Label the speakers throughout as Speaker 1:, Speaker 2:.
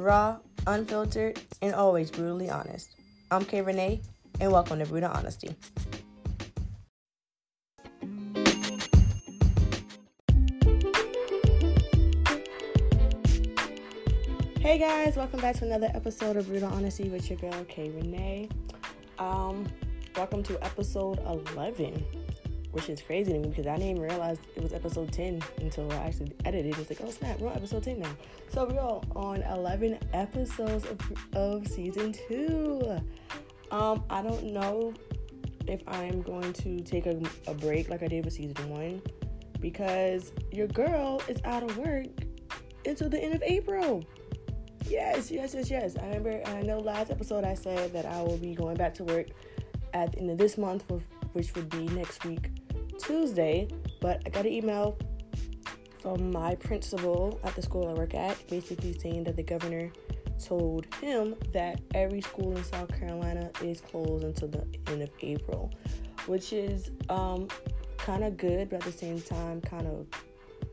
Speaker 1: raw, unfiltered, and always brutally honest. I'm Kay Renee, and welcome to Brutal Honesty. Hey guys, welcome back to another episode of Brutal Honesty with your girl Kay Renee. Um, welcome to episode 11 which is crazy to me because I didn't even realize it was episode 10 until I actually edited. It. It's like, oh snap, we're on episode 10 now. So we're on 11 episodes of, of season two. Um, I don't know if I'm going to take a, a break like I did with season one because your girl is out of work until the end of April. Yes, yes, yes, yes. I remember, I know last episode I said that I will be going back to work at the end of this month, which would be next week. Tuesday, but I got an email from my principal at the school I work at, basically saying that the governor told him that every school in South Carolina is closed until the end of April, which is um, kind of good, but at the same time, kind of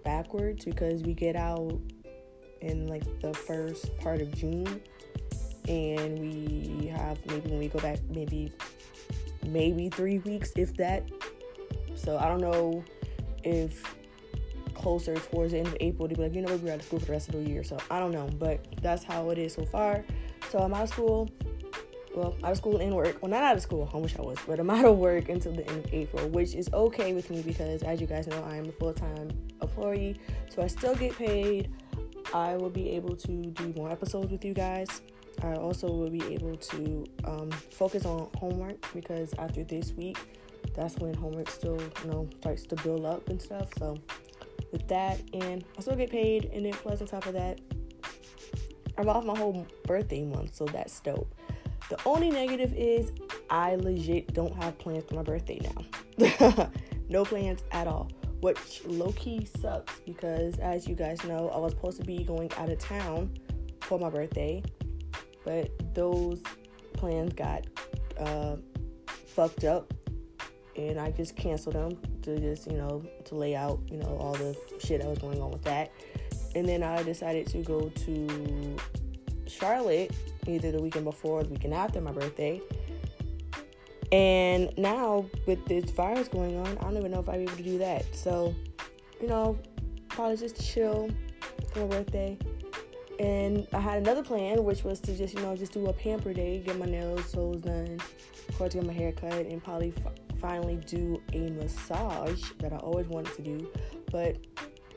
Speaker 1: backwards because we get out in like the first part of June and we have maybe when we go back maybe maybe three weeks if that so I don't know if closer towards the end of April to be like, you know, we're out of school for the rest of the year. So I don't know, but that's how it is so far. So I'm out of school. Well, out of school and work. Well, not out of school. I wish I was, but I'm out of work until the end of April, which is okay with me because, as you guys know, I am a full time employee. So I still get paid. I will be able to do more episodes with you guys. I also will be able to um, focus on homework because after this week, that's when homework still, you know, starts to build up and stuff. So with that, and I still get paid, and then plus on top of that, I'm off my whole birthday month, so that's dope. The only negative is I legit don't have plans for my birthday now. no plans at all, which low key sucks because, as you guys know, I was supposed to be going out of town for my birthday, but those plans got uh, fucked up and I just canceled them to just, you know, to lay out, you know, all the shit that was going on with that. And then I decided to go to Charlotte either the weekend before or the weekend after my birthday. And now with this virus going on, I don't even know if I'll be able to do that. So, you know, probably just chill for my birthday. And I had another plan, which was to just, you know, just do a pamper day, get my nails, toes done, of course, get my hair cut, and probably finally do a massage that I always wanted to do, but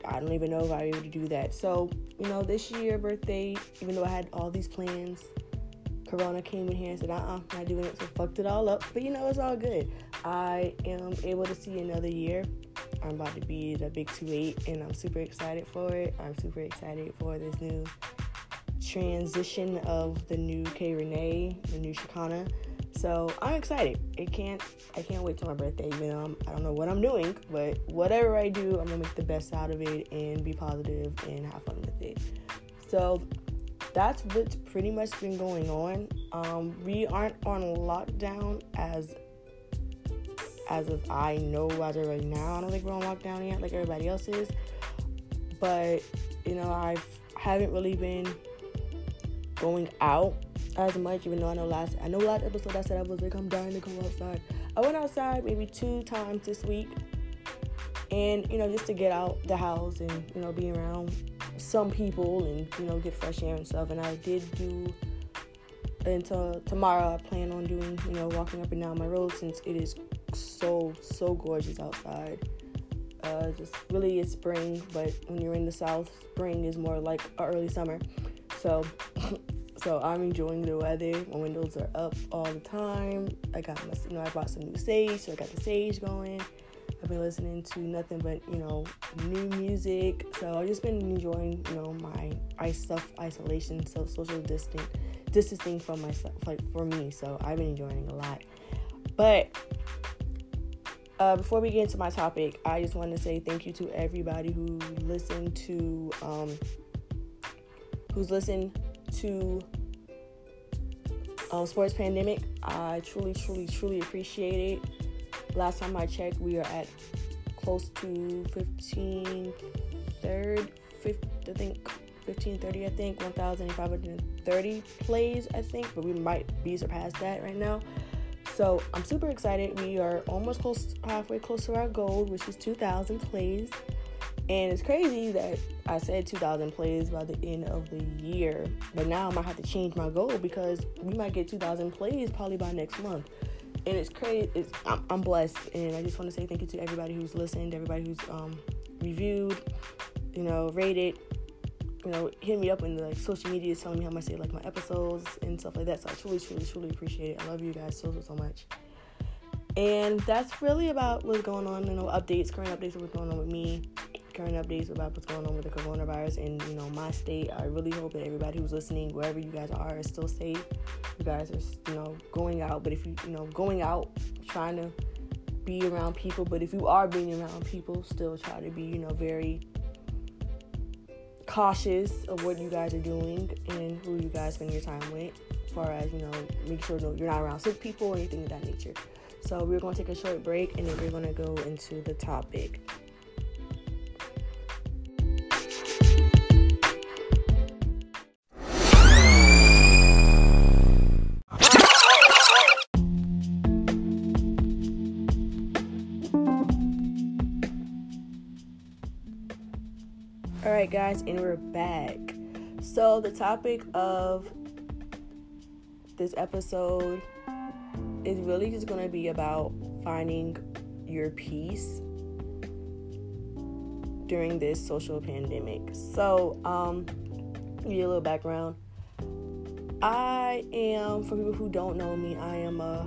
Speaker 1: I don't even know if I'll be able to do that. So, you know, this year birthday, even though I had all these plans, Corona came in here and said, uh uh-uh, not doing it, so fucked it all up. But you know, it's all good. I am able to see another year. I'm about to be the big 2 8, and I'm super excited for it. I'm super excited for this new transition of the new K Renee, the new Shakana. So I'm excited. It can't I can't wait till my birthday. Even though I'm, I don't know what I'm doing, but whatever I do, I'm gonna make the best out of it and be positive and have fun with it. So that's what's pretty much been going on. Um, we aren't on lockdown as as of I know as of right now. I don't think we're on lockdown yet, like everybody else is. But you know, I've haven't really been going out as much, even though I know last I know last episode I said I was like I'm dying to go outside. I went outside maybe two times this week, and you know just to get out the house and you know be around some people and you know get fresh air and stuff. And I did do until tomorrow. I plan on doing you know walking up and down my road since it is so so gorgeous outside. Uh, just really it's spring, but when you're in the south, spring is more like early summer. So So I'm enjoying the weather. My windows are up all the time. I got my, you know, I bought some new sage, so I got the sage going. I've been listening to nothing but, you know, new music. So I've just been enjoying, you know, my self isolation, so social distant distancing from myself, like for me. So I've been enjoying a lot. But uh, before we get into my topic, I just want to say thank you to everybody who listened to, um, who's listened to um, sports pandemic. I truly, truly, truly appreciate it. Last time I checked, we are at close to 15, third, fifth, I think 1530, I think, 1,530 plays, I think, but we might be surpassed that right now. So I'm super excited. We are almost close, halfway close to our goal, which is 2,000 plays. And it's crazy that I said 2,000 plays by the end of the year, but now I might have to change my goal because we might get 2,000 plays probably by next month. And it's crazy. It's, I'm, I'm blessed, and I just want to say thank you to everybody who's listened, everybody who's um, reviewed, you know, rated, you know, hit me up in the like, social media telling me how much they like my episodes and stuff like that. So I truly, truly, truly appreciate it. I love you guys so, so, so much. And that's really about what's going on, you know, updates, current updates of what's going on with me, current updates about what's going on with the coronavirus in, you know, my state. I really hope that everybody who's listening, wherever you guys are, is still safe. You guys are, you know, going out, but if you, you know, going out, trying to be around people, but if you are being around people, still try to be, you know, very cautious of what you guys are doing and who you guys spend your time with, as far as, you know, make sure you're not around sick people or anything of that nature. So we're going to take a short break and then we're going to go into the topic. Guys, and we're back. So, the topic of this episode is really just going to be about finding your peace during this social pandemic. So, um, give you a little background. I am, for people who don't know me, I am a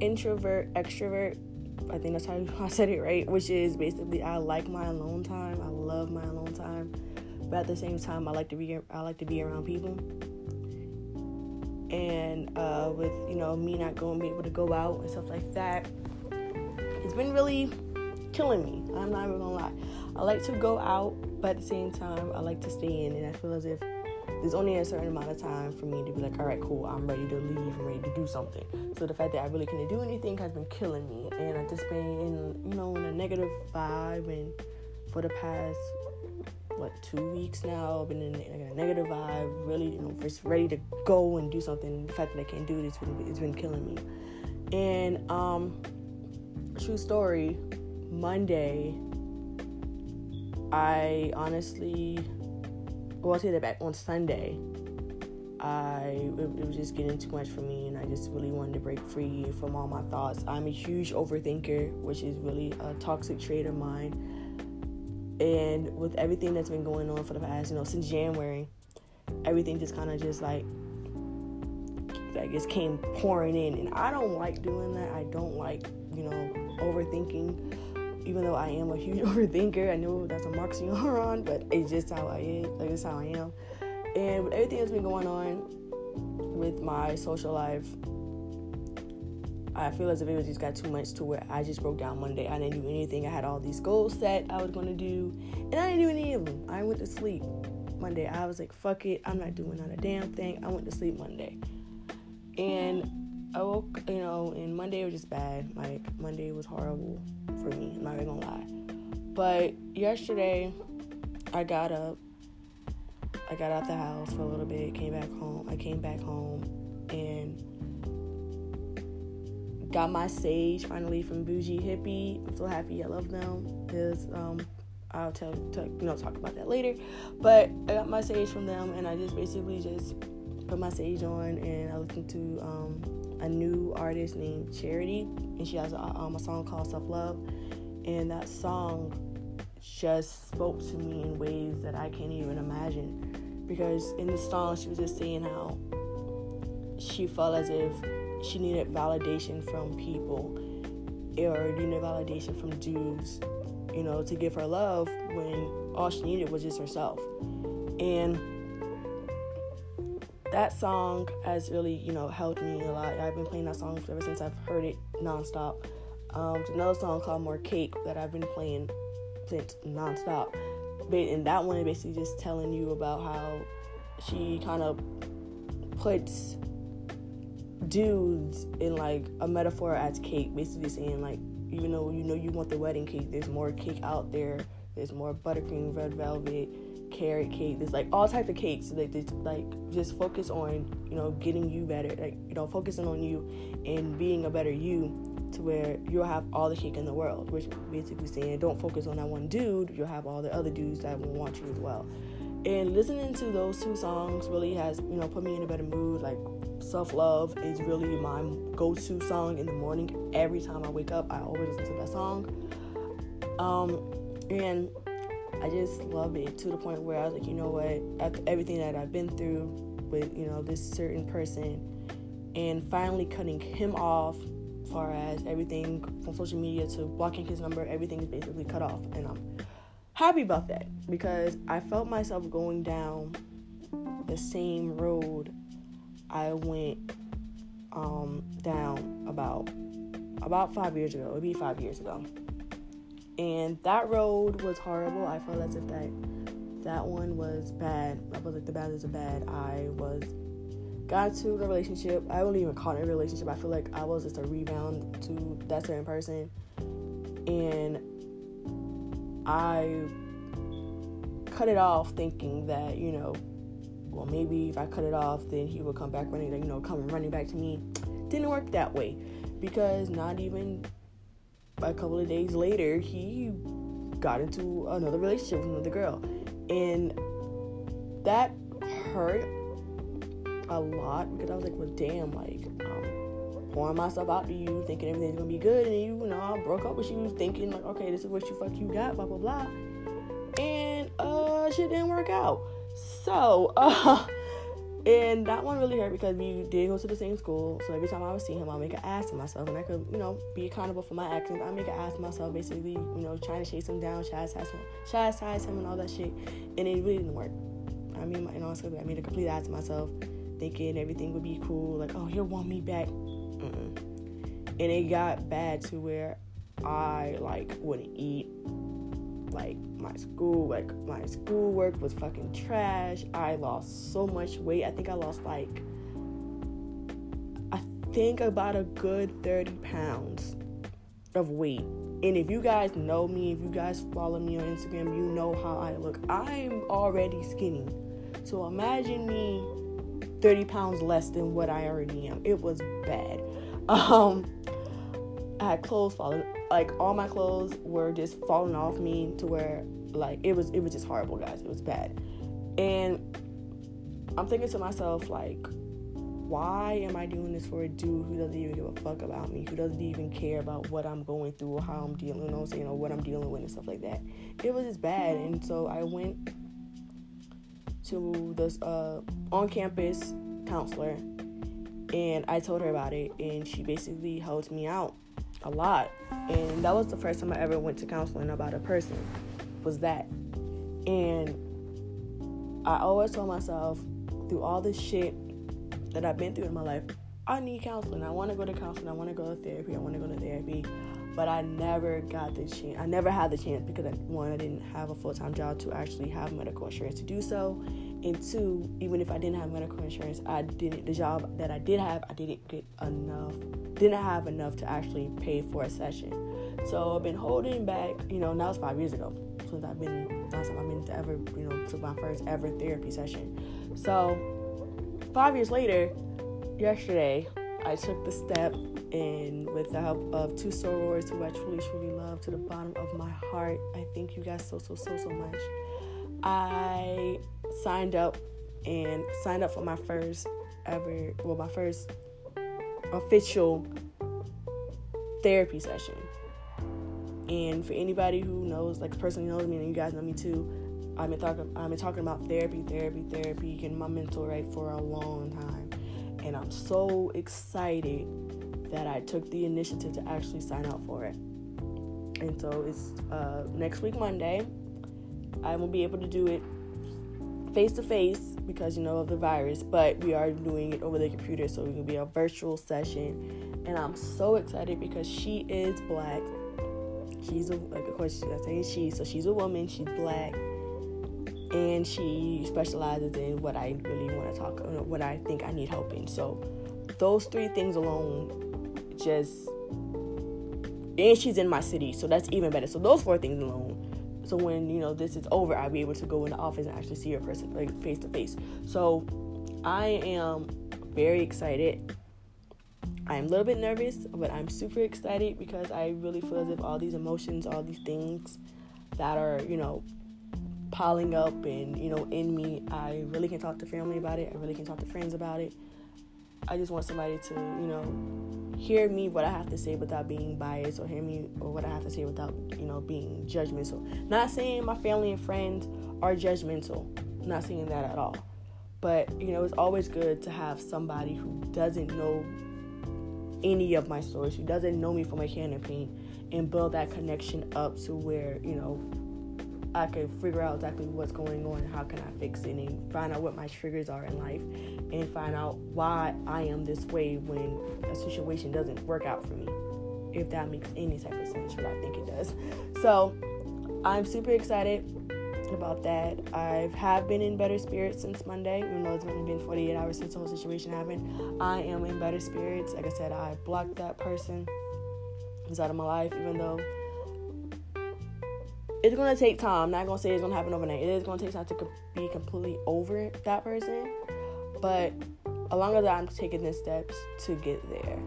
Speaker 1: introvert, extrovert. I think that's how I said it right, which is basically I like my alone time. I love my alone time, but at the same time, I like to be I like to be around people. And uh, with you know me not going be able to go out and stuff like that it's been really killing me. I'm not even gonna lie. I like to go out but at the same time i like to stay in and i feel as if there's only a certain amount of time for me to be like all right cool i'm ready to leave i'm ready to do something. So the fact that i really couldn't do anything has been killing me and i've just been in you know in a negative vibe and for the past what two weeks now. I've been in like a negative vibe, really, you know, just ready to go and do something. The fact that I can't do it, it's been it's been killing me. And um, true story, Monday, I honestly, well, I'll take that back. On Sunday, I it, was just getting too much for me, and I just really wanted to break free from all my thoughts. I'm a huge overthinker, which is really a toxic trait of mine and with everything that's been going on for the past, you know, since January, everything just kind of just like, like just came pouring in. And I don't like doing that. I don't like, you know, overthinking. Even though I am a huge overthinker, I know that's a oxymoron, but it's just how I am. Like it's how I am. And with everything that's been going on with my social life, I feel as if it was just got too much to where I just broke down Monday. I didn't do anything. I had all these goals set I was gonna do, and I didn't do any of them. I went to sleep Monday. I was like, fuck it, I'm not doing not a damn thing. I went to sleep Monday, and I woke, you know, and Monday was just bad. Like Monday was horrible for me. I'm not even gonna lie. But yesterday, I got up. I got out the house for a little bit. Came back home. I came back home and got my sage finally from Bougie Hippie. I'm so happy. I love them because um, I'll tell, tell, you know talk about that later. But I got my sage from them, and I just basically just put my sage on, and I listened to um, a new artist named Charity, and she has a, um, a song called Self Love, and that song just spoke to me in ways that I can't even imagine. Because in the song, she was just saying how she felt as if she needed validation from people or needed validation from dudes, you know, to give her love when all she needed was just herself. And that song has really, you know, helped me a lot. I've been playing that song ever since I've heard it nonstop. Um, another song called More Cake that I've been playing since nonstop. But and that one is basically just telling you about how she kind of puts dudes in like a metaphor as cake, basically saying like even though you know you want the wedding cake, there's more cake out there. There's more buttercream, red velvet, carrot cake. There's like all types of cakes. So they just like just focus on you know getting you better. Like you know focusing on you and being a better you to where you'll have all the cake in the world, which basically saying don't focus on that one dude. You'll have all the other dudes that will want you as well. And listening to those two songs really has you know put me in a better mood. Like self love is really my go to song in the morning. Every time I wake up, I always listen to that song. Um, and I just love it to the point where I was like, you know what? After everything that I've been through with you know this certain person, and finally cutting him off, far as everything from social media to blocking his number, everything is basically cut off, and I'm happy about that because I felt myself going down the same road I went um, down about about five years ago. It'd be five years ago, and that road was horrible. I felt as if that that one was bad. I was like the bad is a bad. I was got to the relationship. I wouldn't even call it a relationship. I feel like I was just a rebound to that certain person, and I cut it off thinking that you know well, maybe if I cut it off, then he would come back running, you know, come running back to me. Didn't work that way because not even a couple of days later, he got into another relationship with another girl, and that hurt a lot because I was like, well, damn, like, um, pouring myself out to you, thinking everything's gonna be good, and you, you know, I broke up with you, thinking like, okay, this is what you fuck you got, blah blah blah, and uh, shit didn't work out. So, uh, and that one really hurt because we did go to the same school. So every time I would see him, I'll make an ass of myself, and I could, you know, be accountable for my actions. I make an ass of myself, basically, you know, trying to chase him down, chastise him, chastise him, and all that shit. And it really didn't work. I mean, in all I made a complete ass of myself, thinking everything would be cool, like, oh, he'll want me back. And it got bad to where I like wouldn't eat like my school like my schoolwork was fucking trash. I lost so much weight. I think i lost like i think about a good 30 pounds of weight. And if you guys know me if you guys follow me on instagram you know how i look. I'm already skinny. So imagine me 30 pounds less than what i already am. It was bad. Um i had clothes falling like all my clothes were just falling off me to where like it was it was just horrible guys. It was bad. And i'm thinking to myself like why am i doing this for a dude who doesn't even give a fuck about me who doesn't even care about what i'm going through or how i'm dealing you know, you know what i'm dealing with and stuff like that? It was just bad. And so i went to this uh, on campus counselor and i told her about it and she basically helped me out a lot. And that was the first time I ever went to counseling about a person, was that. And I always told myself through all the shit that I've been through in my life, I need counseling. I want to go to counseling. I want to go to therapy. I want to go to therapy. But I never got the chance. I never had the chance because, I, one, I didn't have a full time job to actually have medical insurance to do so and two, even if I didn't have medical insurance, I didn't the job that I did have, I didn't get enough, didn't have enough to actually pay for a session. So I've been holding back, you know, now it's five years ago since I've been last time I've been to ever, you know, to my first ever therapy session. So five years later, yesterday, I took the step and with the help of two sorors who I truly, truly love to the bottom of my heart. I thank you guys so, so, so, so much. I signed up and signed up for my first ever, well, my first official therapy session. And for anybody who knows, like personally knows me, and you guys know me too, I've been talking, I've been talking about therapy, therapy, therapy, and my mental right for a long time. And I'm so excited that I took the initiative to actually sign up for it. And so it's uh, next week Monday. I won't be able to do it face to face because you know of the virus, but we are doing it over the computer, so it will be a virtual session. And I'm so excited because she is black. She's a like of course I say she, so she's a woman. She's black, and she specializes in what I really want to talk, about, what I think I need help in. So those three things alone, just and she's in my city, so that's even better. So those four things alone so when you know this is over, I'll be able to go in the office and actually see a person like face to face. So I am very excited. I'm a little bit nervous, but I'm super excited because I really feel as if all these emotions, all these things that are, you know, piling up and, you know, in me, I really can talk to family about it. I really can talk to friends about it. I just want somebody to, you know, hear me what I have to say without being biased or hear me or what I have to say without, you know, being judgmental. Not saying my family and friends are judgmental. Not saying that at all. But, you know, it's always good to have somebody who doesn't know any of my stories, who doesn't know me from a can of paint, and build that connection up to where, you know, I can figure out exactly what's going on how can I fix it and find out what my triggers are in life and find out why I am this way when a situation doesn't work out for me. If that makes any type of sense, but I think it does. So I'm super excited about that. I have been in better spirits since Monday, even though it's only been 48 hours since the whole situation happened. I am in better spirits. Like I said, I blocked that person. He's out of my life, even though it's gonna take time. I'm not gonna say it's gonna happen overnight. It is gonna take time to be completely over that person, but as long as I'm taking the steps to get there,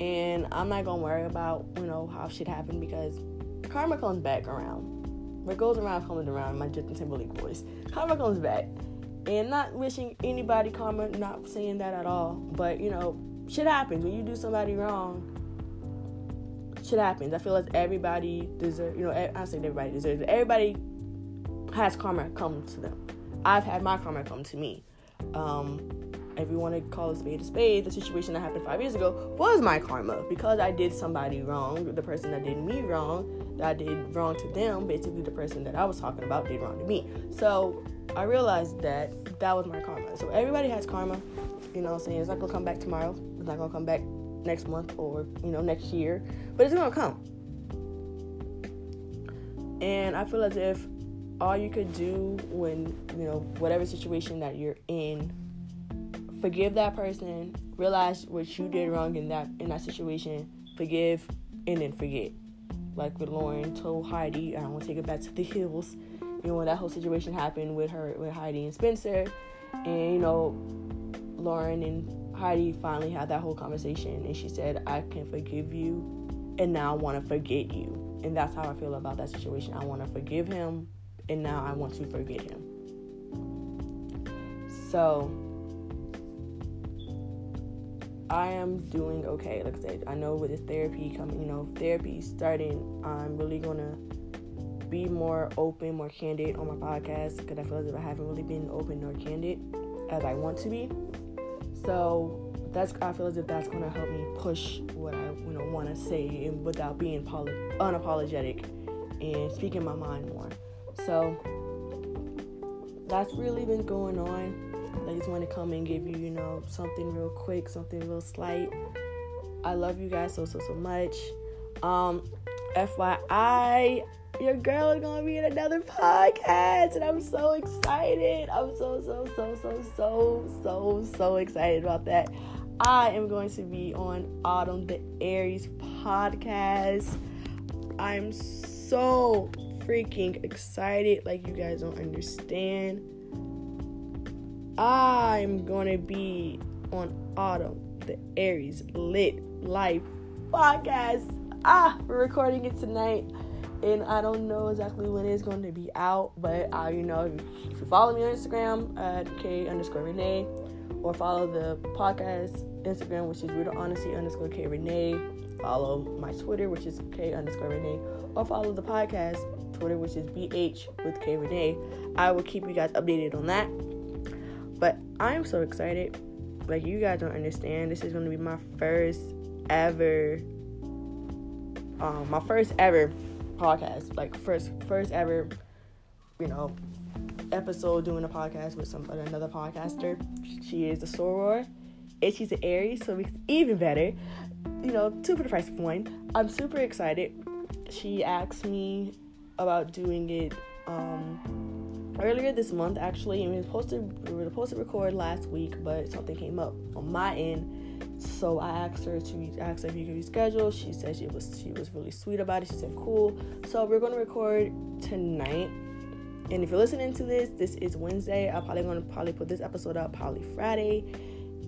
Speaker 1: and I'm not gonna worry about you know how shit happened because karma comes back around. What goes around comes around. My Justin Timberlake voice. Karma comes back, and not wishing anybody karma. Not saying that at all, but you know, shit happens when you do somebody wrong shit happens. I feel like everybody deserves, you know, I say everybody deserves it. Everybody has karma come to them. I've had my karma come to me. Um, if you want to call a spade a spade, the situation that happened five years ago was my karma because I did somebody wrong. The person that did me wrong, that I did wrong to them, basically the person that I was talking about did wrong to me. So I realized that that was my karma. So everybody has karma. You know what I'm saying? It's not gonna come back tomorrow. It's not gonna come back next month or you know next year, but it's gonna come. And I feel as if all you could do when you know whatever situation that you're in, forgive that person, realize what you did wrong in that in that situation, forgive, and then forget. Like with Lauren told Heidi, I want to take it back to the hills. You know when that whole situation happened with her with Heidi and Spencer, and you know Lauren and Heidi finally had that whole conversation and she said, I can forgive you and now I want to forget you. And that's how I feel about that situation. I want to forgive him and now I want to forget him. So I am doing okay. Like I said, I know with this therapy coming, you know, therapy starting, I'm really gonna be more open, more candid on my podcast because I feel as if I haven't really been open nor candid as I want to be. So that's I feel as if that's gonna help me push what I you know want to say without being poly- unapologetic and speaking my mind more. So that's really been going on. I just want to come and give you you know something real quick, something real slight. I love you guys so so so much. Um, FYI, your girl is gonna be in another podcast, and I'm so excited. I'm so so so so so so so excited about that. I am going to be on Autumn the Aries podcast. I'm so freaking excited, like you guys don't understand. I'm gonna be on Autumn the Aries Lit Life podcast. Ah, we're recording it tonight and I don't know exactly when it's going to be out, but uh, you know, if you follow me on Instagram at K underscore Renee, or follow the podcast Instagram, which is Real Honesty underscore K Renee, follow my Twitter, which is K underscore Renee, or follow the podcast Twitter, which is BH with K Renee. I will keep you guys updated on that. But I am so excited. Like you guys don't understand, this is going to be my first ever, um, my first ever podcast, like first first ever, you know, episode doing a podcast with some another podcaster. She is a soror, and she's an Aries, so it's even better. You know, two for the price of one. I'm super excited. She asked me about doing it um, earlier this month, actually, and we were supposed to we were supposed to record last week, but something came up on my end so I asked her to ask if you could reschedule. She said she was she was really sweet about it. She said cool. So we're gonna record tonight. And if you're listening to this, this is Wednesday. I'm probably gonna probably put this episode up probably Friday,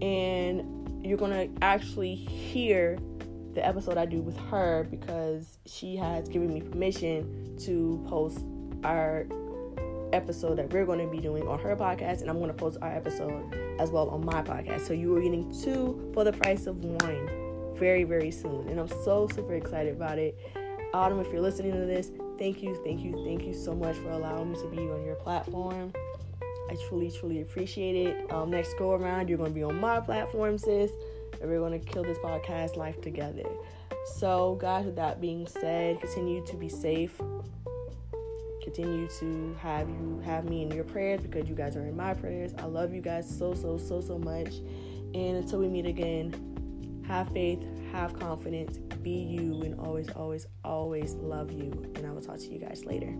Speaker 1: and you're gonna actually hear the episode I do with her because she has given me permission to post our episode that we're going to be doing on her podcast, and I'm going to post our episode as well on my podcast. So you are getting two for the price of one very, very soon. And I'm so super excited about it. Autumn, if you're listening to this, thank you, thank you, thank you so much for allowing me to be on your platform. I truly, truly appreciate it. Um, next go around, you're going to be on my platform, sis, and we're going to kill this podcast life together. So, guys, with that being said, continue to be safe continue to have you have me in your prayers because you guys are in my prayers. I love you guys so so so so much. And until we meet again, have faith, have confidence, be you, and always, always, always love you. And I will talk to you guys later.